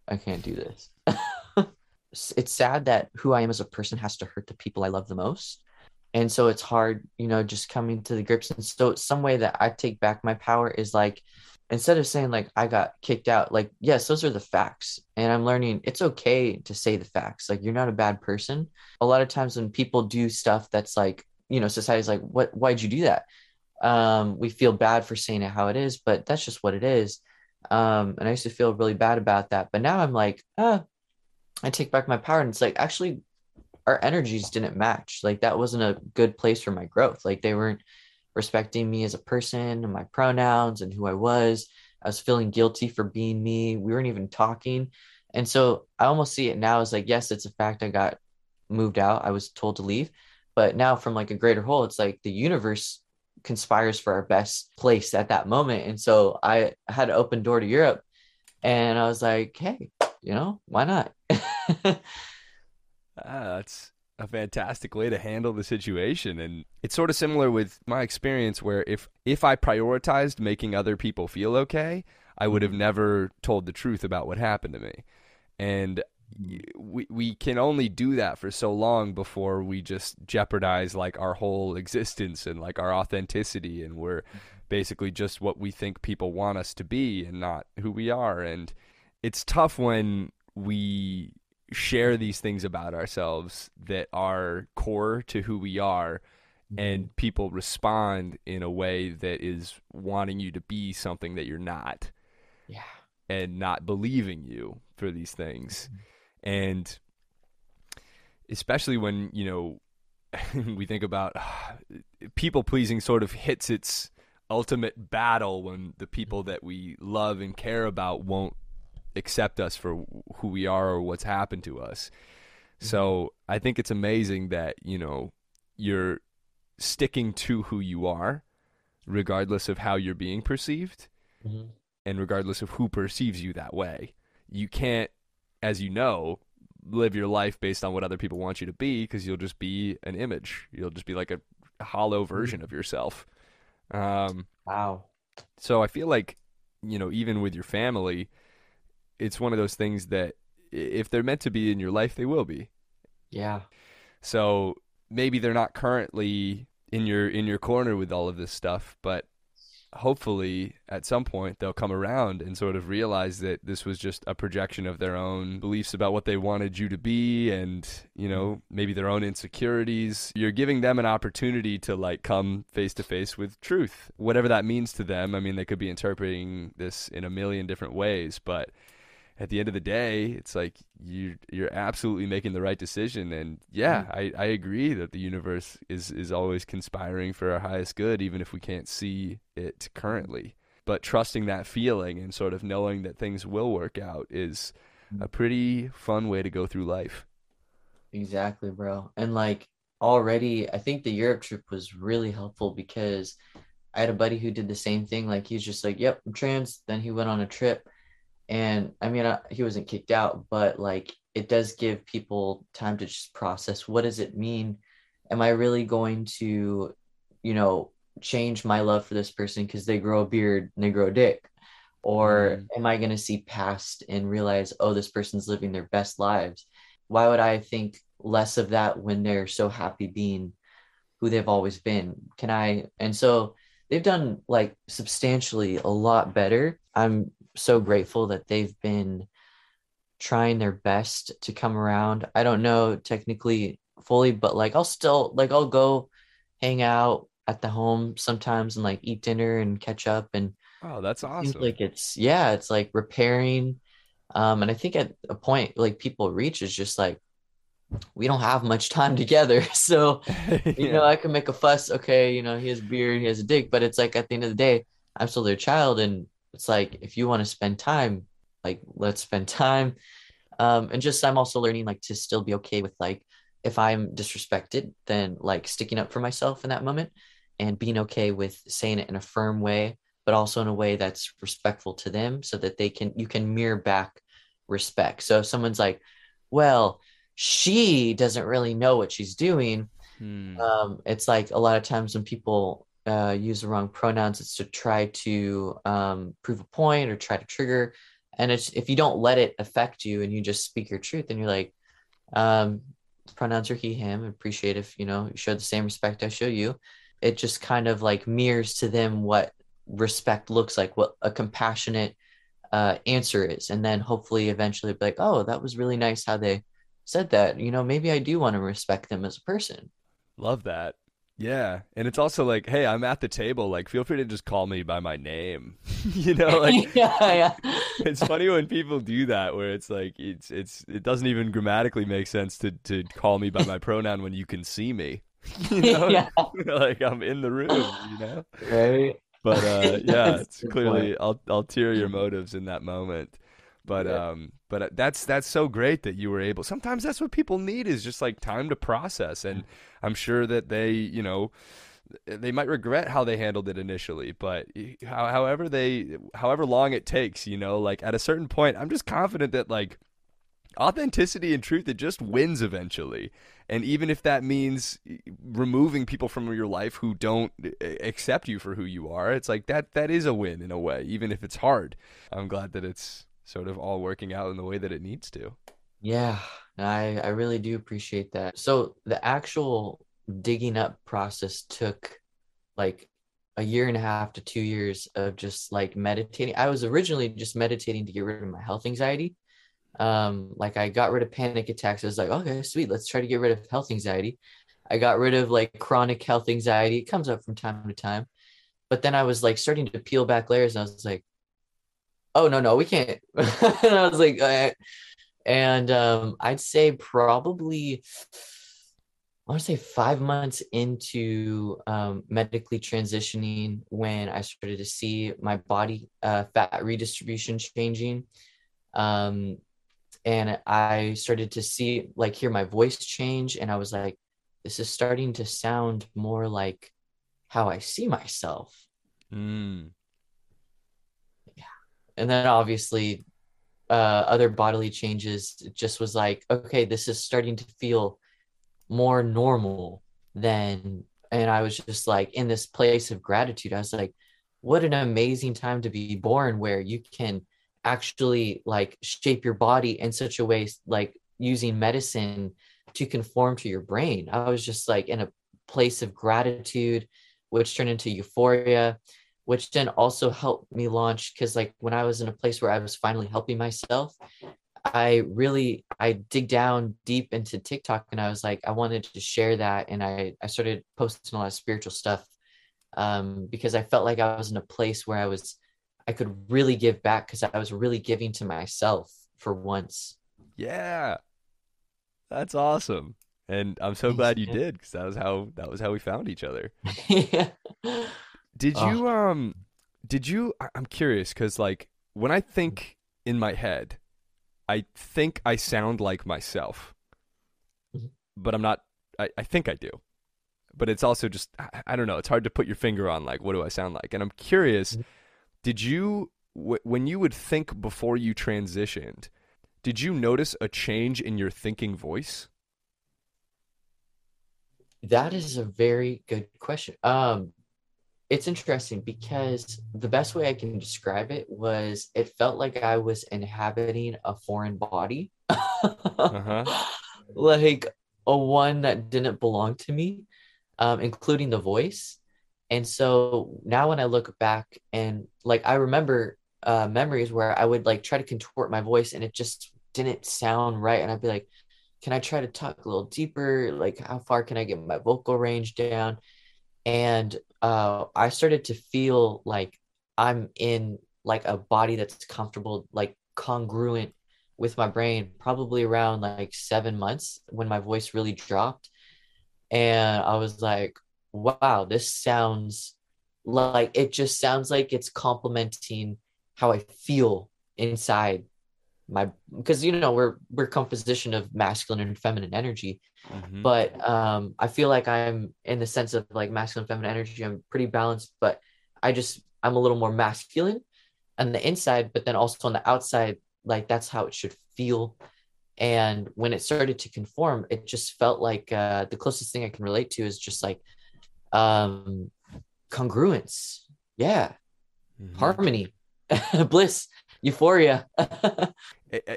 I can't do this [LAUGHS] it's sad that who I am as a person has to hurt the people I love the most. And so it's hard, you know, just coming to the grips. And so some way that I take back my power is like, instead of saying like I got kicked out, like, yes, those are the facts. And I'm learning it's okay to say the facts. Like you're not a bad person. A lot of times when people do stuff that's like, you know, society's like, what why'd you do that? Um, we feel bad for saying it how it is, but that's just what it is. Um, and I used to feel really bad about that. But now I'm like, ah, I take back my power and it's like actually our energies didn't match. Like that wasn't a good place for my growth. Like they weren't respecting me as a person and my pronouns and who I was. I was feeling guilty for being me. We weren't even talking. And so I almost see it now as like, yes, it's a fact I got moved out. I was told to leave. But now from like a greater whole, it's like the universe conspires for our best place at that moment. And so I had an open door to Europe and I was like, hey, you know, why not? [LAUGHS] [LAUGHS] ah, that's a fantastic way to handle the situation and it's sort of similar with my experience where if if I prioritized making other people feel okay, I would have Mm-hmm. never told the truth about what happened to me. And we we can only do that for so long before we just jeopardize like our whole existence and like our authenticity and we're basically just what we think people want us to be and not who we are and it's tough when we share these things about ourselves that are core to who we are mm-hmm. and people respond in a way that is wanting you to be something that you're not. Yeah. and not believing you for these things. Mm-hmm. And especially when you know [LAUGHS] we think about [SIGHS] people pleasing sort of hits its ultimate battle when the people mm-hmm. that we love and care about won't accept us for who we are or what's happened to us so i think it's amazing that you know you're sticking to who you are regardless of how you're being perceived Mhm. and regardless of who perceives you that way. You can't, as you know, live your life based on what other people want you to be because you'll just be an image. You'll just be like a hollow version of yourself. Um, Wow. so I feel like, you know, even with your family, it's one of those things that if they're meant to be in your life, they will be. Yeah. So maybe they're not currently in your in your corner with all of this stuff, but hopefully at some point they'll come around and sort of realize that this was just a projection of their own beliefs about what they wanted you to be and, you know, maybe their own insecurities. You're giving them an opportunity to like come face to face with truth, whatever that means to them. I mean, they could be interpreting this in a million different ways, but at the end of the day, it's like you you're absolutely making the right decision. And yeah, mm-hmm. I, I agree that the universe is is always conspiring for our highest good, even if we can't see it currently. But trusting that feeling and sort of knowing that things will work out is mm-hmm. a pretty fun way to go through life. Exactly, bro. And like already, I think the Europe trip was really helpful because I had a buddy who did the same thing. Like he's just like, "Yep, I'm trans." Then he went on a trip, and I mean, I, he wasn't kicked out, but like it does give people time to just process what does it mean? Am I really going to, you know, change my love for this person because they grow a beard and they grow a dick? Or Mm. am I going to see past and realize, oh, this person's living their best lives? why would I think less of that when they're so happy being who they've always been? Can I? And so they've done like substantially a lot better. I'm so grateful that they've been trying their best to come around. I don't know technically fully, but like I'll still like I'll go hang out at the home sometimes and like eat dinner and catch up and Oh, that's awesome. like it's yeah, it's like repairing. Um, and I think at a point like people reach is just like we don't have much time [LAUGHS] together. [LAUGHS] So, [LAUGHS] you know, I can make a fuss, okay, you know, he has beard, he has a dick, but it's like at the end of the day, I'm still their child. And it's like if you want to spend time, like let's spend time. Um, and just I'm also learning like to still be okay with like if I'm disrespected, then like sticking up for myself in that moment and being okay with saying it in a firm way but also in a way that's respectful to them so that they can you can mirror back respect so if someone's like well she doesn't really know what she's doing Hmm. um, it's like a lot of times when people uh, use the wrong pronouns it's to try to um, prove a point or try to trigger. And it's if you don't let it affect you and you just speak your truth and you're like um, pronouns are he him appreciate if you know you show the same respect i show you. It just kind of like mirrors to them what respect looks like what a compassionate uh, answer is. And then hopefully eventually be like oh that was really nice how they said that. You know maybe i do want to respect them as a person. Love that. Yeah. And it's also like, hey, I'm at the table. Like, feel free to just call me by my name. [LAUGHS] you [LAUGHS] know, like yeah yeah it's funny when people do that where it's like it's it's it doesn't even grammatically make sense to to call me by my pronoun when you can see me. [LAUGHS] You know? yeah like I'm in the room, you know? right But uh yeah, it's clearly I'll I'll tear your motives in that moment. But Yeah. um, but uh, that's that's so great that you were able. Sometimes that's what people need is just like time to process, and I'm sure that they, you know, they might regret how they handled it initially, but how, however they, however long it takes, you know, like at a certain point, I'm just confident that like authenticity and truth it just wins eventually and even if that means removing people from your life who don't accept you for who you are it's like that that is a win in a way even if it's hard i'm glad that it's sort of all working out in the way that it needs to Yeah, I I really do appreciate that. So the actual digging up process took like a year and a half to two years of just like meditating. I was originally just meditating to get rid of my health anxiety. Um, like I got rid of panic attacks. I was like, okay, sweet, let's try to get rid of health anxiety. I got rid of like chronic health anxiety. It comes up from time to time. But then I was like starting to peel back layers and I was like, oh no, no, we can't. [LAUGHS] and I was like, uh, and um, I'd say probably, I want to say five months into um, medically transitioning when I started to see my body uh, fat redistribution changing. Um, and I started to see, like, hear my voice change. And I was like, this is starting to sound more like how I see myself. mm. And then obviously uh other bodily changes just was like okay this is starting to feel more normal than and i was just like in this place of gratitude i was like what an amazing time to be born where you can actually like shape your body in such a way like using medicine to conform to your brain. I was just like in a place of gratitude which turned into euphoria which then also helped me launch because like when i was in a place where i was finally helping myself i really i dig down deep into tiktok and i was like i wanted to share that and i i started posting a lot of spiritual stuff um, because i felt like i was in a place where i was i could really give back because i was really giving to myself for once. Yeah. That's awesome. And i'm so glad you did because that was how that was how we found each other. [LAUGHS] Yeah Did Oh. you um did you I- I'm curious cuz like when I think in my head I think I sound like myself. Mhm. But I'm not I, I think I do. But it's also just I, I don't know, it's hard to put your finger on like what do I sound like. And I'm curious Mhm. did you w- when you would think before you transitioned did you notice a change in your thinking voice? That is a very good question. Um, it's interesting because the best way I can describe it was it felt like I was inhabiting a foreign body, Uh-huh. [LAUGHS] like a one that didn't belong to me, um, including the voice. And so now when I look back and like I remember uh, memories where I would like try to contort my voice and it just didn't sound right, and I'd be like, can I try to talk a little deeper? Like, how far can I get my vocal range down? And uh, I started to feel like I'm in like a body that's comfortable, like congruent with my brain, probably around like seven months when my voice really dropped. And I was like, wow, this sounds like it just sounds like it's complementing how I feel inside my because you know we're we're composition of masculine and feminine energy Mhm. but um i feel like i'm in the sense of like masculine feminine energy i'm pretty balanced but i just i'm a little more masculine on the inside but then also on the outside like that's how it should feel. And when it started to conform it just felt like uh the closest thing i can relate to is just like um congruence. Yeah. Mhm. harmony. [LAUGHS] Bliss euphoria.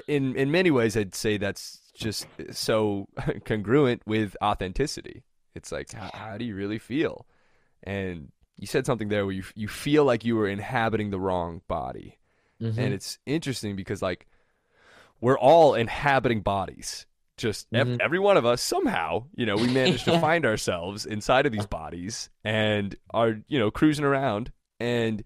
In in many ways i'd say that's just so [LAUGHS] congruent with authenticity. It's like how, how do you really feel? And you said something there where you you feel like you were inhabiting the wrong body. Mhm. and it's interesting because like we're all inhabiting bodies. Just ev- Mhm. every one of us somehow you know we managed to [LAUGHS] find ourselves inside of these bodies and are you know cruising around. And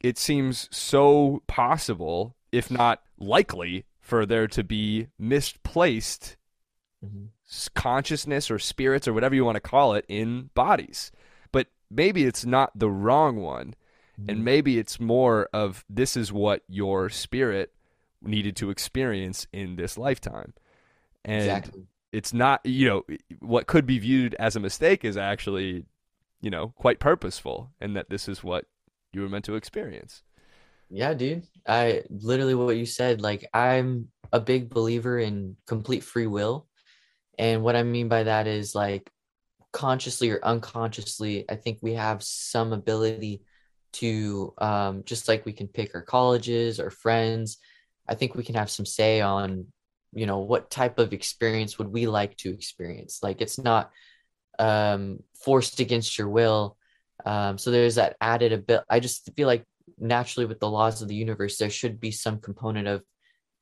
it seems so possible if not likely for there to be misplaced Mhm. consciousness or spirits or whatever you want to call it in bodies but maybe it's not the wrong one and Mhm. maybe it's more of this is what your spirit needed to experience in this lifetime. And exactly. it's not, you know, what could be viewed as a mistake is actually, you know, quite purposeful and that this is what you were meant to experience. Yeah, dude. I literally what you said, like I'm a big believer in complete free will. And what I mean by that is like consciously or unconsciously, I think we have some ability to um, just like we can pick our colleges or friends. I think we can have some say on, you know, what type of experience would we like to experience. Like it's not um, forced against your will. Um, so there's that added a bit. I just feel like naturally with the laws of the universe, there should be some component of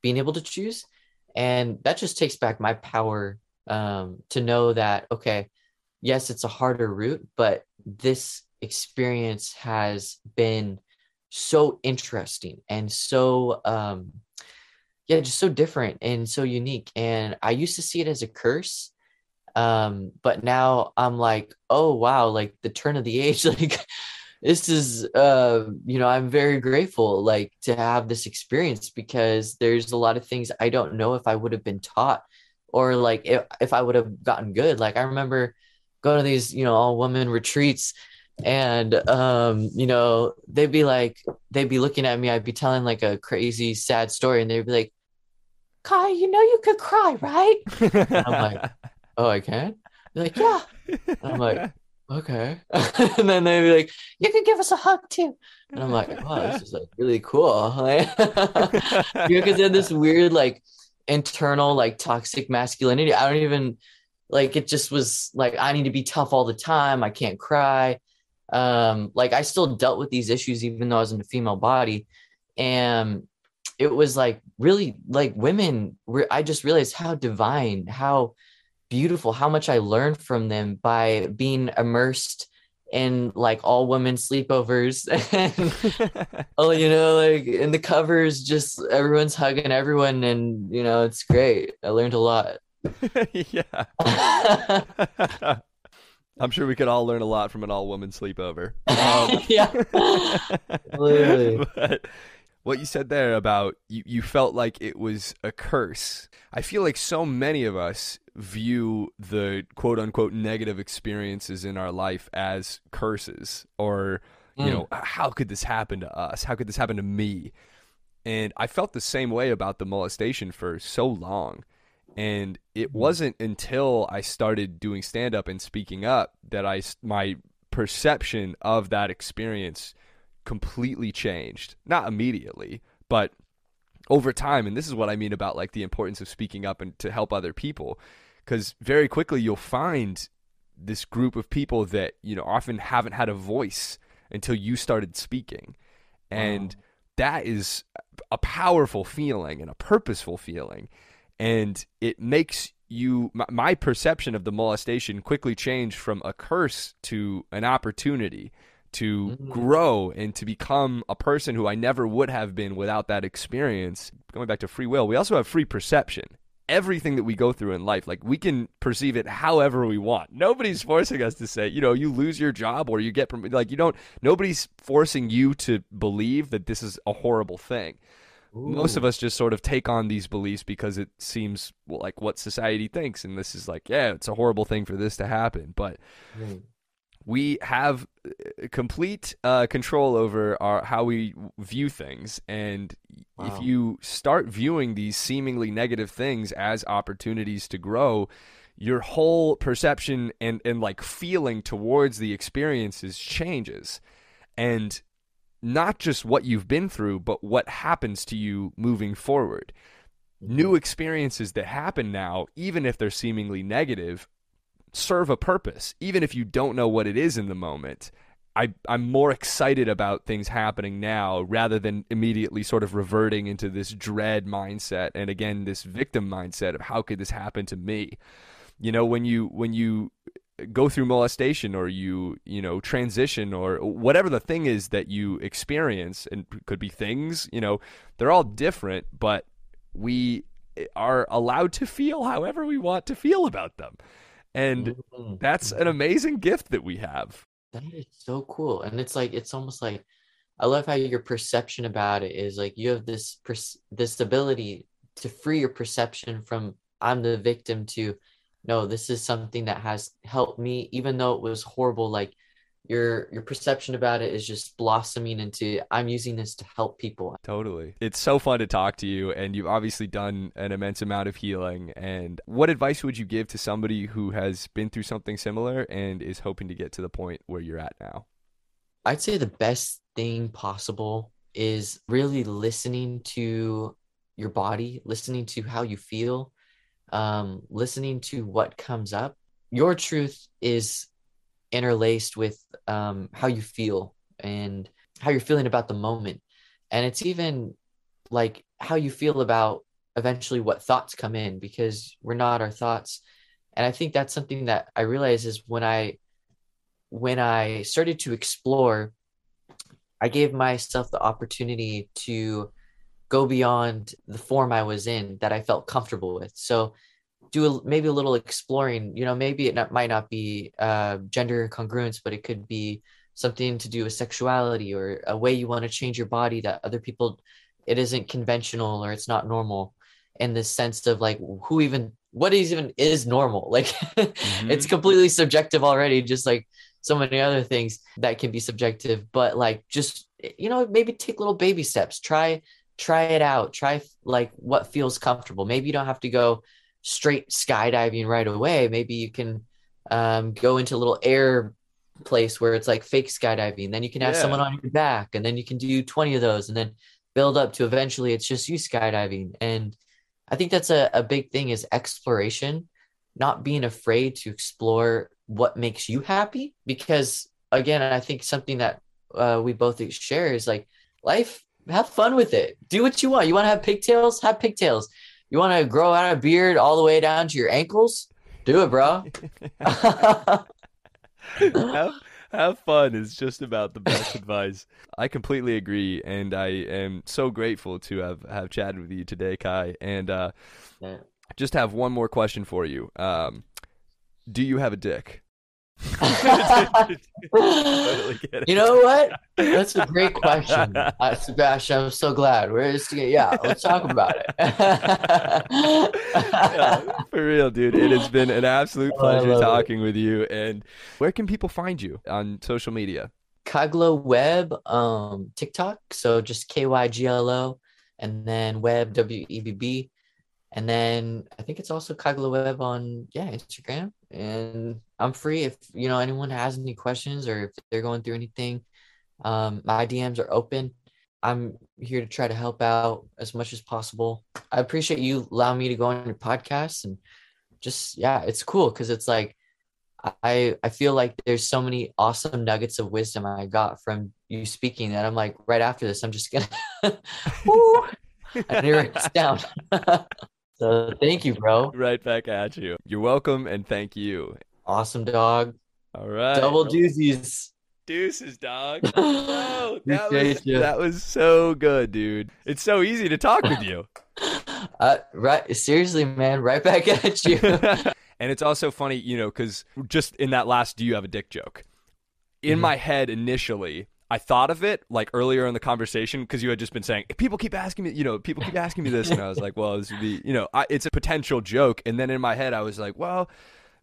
being able to choose. And that just takes back my power um, to know that, okay, yes, it's a harder route, but this experience has been so interesting and so um yeah just so different and so unique and i used to see it as a curse um but now i'm like oh wow like the turn of the age [LAUGHS] like this is uh you know i'm very grateful like to have this experience because there's a lot of things i don't know if i would have been taught or like if, if i would have gotten good. Like i remember going to these you know all women retreats and um you know they'd be like they'd be looking at me i'd be telling like a crazy sad story and they'd be like kai you know you could cry right? [LAUGHS] I'm like oh i can they're like yeah. And i'm like [LAUGHS] okay. [LAUGHS] And then they'd be like you can give us a hug too. And i'm like wow this is like really cool. [LAUGHS] Because they had this weird like internal like toxic masculinity. I don't even like it just was like i need to be tough all the time. I can't cry. Um like i still dealt with these issues even though i was in a female body. And it was like really like women were i just realized how divine how beautiful how much i learned from them by being immersed in like all women sleepovers [LAUGHS] and [LAUGHS] oh you know like in the covers just everyone's hugging everyone and you know it's great i learned a lot [LAUGHS] yeah I'm sure we could all learn a lot from an all woman sleepover. Um, yeah. Literally. but what you said there about you, you felt like it was a curse. I feel like so many of us view the quote unquote negative experiences in our life as curses or, you Mm. know, how could this happen to us? How could this happen to me? And I felt the same way about the molestation for so long. And it wasn't until I started doing stand up and speaking up that i my perception of that experience completely changed. Not immediately, but over time and this is what I mean about like the importance of speaking up and to help other people cuz very quickly you'll find this group of people that, you know, often haven't had a voice until you started speaking. And that is a powerful feeling and a purposeful feeling and it makes you my, my perception of the molestation quickly changed from a curse to an opportunity to Mm. grow and to become a person who I never would have been without that experience. Going back to free will, we also have free perception. Everything that we go through in life, like we can perceive it however we want. Nobody's forcing us to say, you know, you lose your job or you get prom- like you don't. Nobody's forcing you to believe that this is a horrible thing most of us just sort of take on these beliefs because it seems like what society thinks and this is like yeah it's a horrible thing for this to happen but Mm. We have uh, complete uh, control over our how we view things. And Wow. if you start viewing these seemingly negative things as opportunities to grow your whole perception and and like feeling towards the experiences changes. And not just what you've been through but what happens to you moving forward. New experiences that happen now even if they're seemingly negative serve a purpose even if you don't know what it is in the moment I, I'm more excited about things happening now rather than immediately sort of reverting into this dread mindset and again this victim mindset of how could this happen to me? You know when you when you go through molestation or you you know transition or whatever the thing is that you experience and could be things you know they're all different but we eh, are allowed to feel however we want to feel about them and Mm. that's an amazing gift that we have That is so cool. And it's like it's almost like I love how your perception about it is like you have this this ability to free your perception from I'm the victim to no, this is something that has helped me, even though it was horrible. Like your your perception about it is just blossoming into I'm using this to help people. Totally. It's so fun to talk to you and you've obviously done an immense amount of healing and what advice would you give to somebody who has been through something similar and is hoping to get to the point where you're at now? I'd say the best thing possible is really listening to your body, listening to how you feel, um, listening to what comes up. Your truth is interlaced with um, how you feel and how you're feeling about the moment. And it's even like how you feel about eventually what thoughts come in because we're not our thoughts. And I think that's something that I realize is when I when I started to explore, I gave myself the opportunity to go beyond the form I was in that I felt comfortable with. So do a, maybe a little exploring, you know, maybe it not, might not be uh, gender congruence, but it could be something to do with sexuality or a way you want to change your body that other people, it isn't conventional or it's not normal in the sense of like who even, what is even is normal? [LAUGHS] Like mm-hmm. it's completely subjective already, just like so many other things that can be subjective, but like just, you know, maybe take little baby steps, try try it out try like what feels comfortable maybe you don't have to go straight skydiving right away maybe you can um, go into a little air place where it's like fake skydiving then you can have yeah. someone on your back and then you can do 20 of those and then build up to eventually it's just you skydiving and i think that's a, a big thing is exploration not being afraid to explore what makes you happy because again i think something that uh, we both share is like life have fun with it. Do what you want. You want to have pigtails? Have pigtails. You want to grow out a beard all the way down to your ankles? Do it, bro. [LAUGHS] [LAUGHS] have, have fun is just about the best advice. I completely agree, and I am so grateful to have have chatted with you today, Kai. And uh, yeah. just have one more question for you. Um, do you have a dick? [LAUGHS] you know what? That's a great question, uh, Sebastian. I'm so glad. We're just yeah. Let's talk about it. yeah, for real, dude. It has been an absolute oh, pleasure oh, talking it. with you. And where can people find you on social media? Kyglo Webb, um, TikTok. So just K Y G L O, and then Webb W E B B. And then I think it's also Kyglo Webb on yeah Instagram. And I'm free if you know anyone has any questions or if they're going through anything. Um, my DMs are open. I'm here to try to help out as much as possible. I appreciate you allowing me to go on your podcast and just yeah, it's cool because it's like I I feel like there's so many awesome nuggets of wisdom I got from you speaking that I'm like right after this I'm just gonna [LAUGHS] [LAUGHS] I need to write this down. [LAUGHS] So thank you, bro. Right back at you. You're welcome and thank you. Awesome dog. All right. Double deuces. Deuces, dog. [LAUGHS] Oh, that, was, that was so good, dude. It's so easy to talk with you. [LAUGHS] Uh, right. Seriously, man. Right back at [LAUGHS] you. and it's also funny, you know, because just in that last "Do you have a dick?" joke, in mm-hmm. my head initially, I thought of it like earlier in the conversation because you had just been saying people keep asking me, you know, people keep asking me this, and I was like, well, this would be, you know, I, it's a potential joke. And then in my head, I was like, well,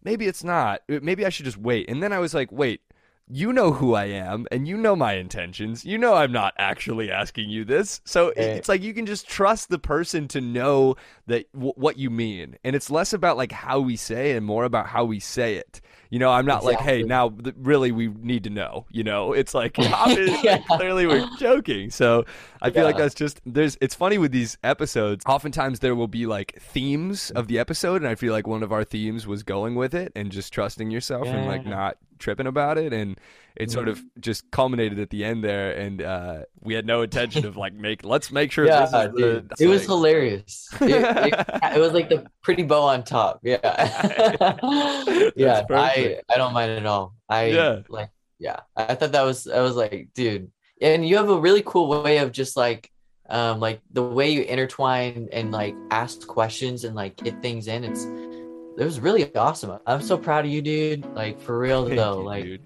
maybe it's not. Maybe I should just wait. And then I was like, wait, you know who I am and you know my intentions. You know I'm not actually asking you this. So it's like you can just trust the person to know that w- what you mean. And it's less about like how we say and more about how we say it. You know, I'm not exactly. like, hey, now th- really we need to know. You know, it's like [LAUGHS] yeah. clearly we're joking. So I feel yeah. like that's just there's. It's funny with these episodes. Oftentimes there will be like themes of the episode, and I feel like one of our themes was going with it and just trusting yourself yeah. and like not tripping about it and it sort of just culminated at the end there and uh, we had no intention of like make let's make sure yeah, the, it was hilarious. It, it, [LAUGHS] it, was like the pretty bow on top. Yeah. [LAUGHS] Yeah i i don't mind at all. I yeah. like yeah i thought that was i was like dude. And you have a really cool way of just like um like the way you intertwine and like ask questions and like get things in. It's it was really awesome. I'm so mm-hmm. proud of you, dude. Like for real Thank though. You, like dude.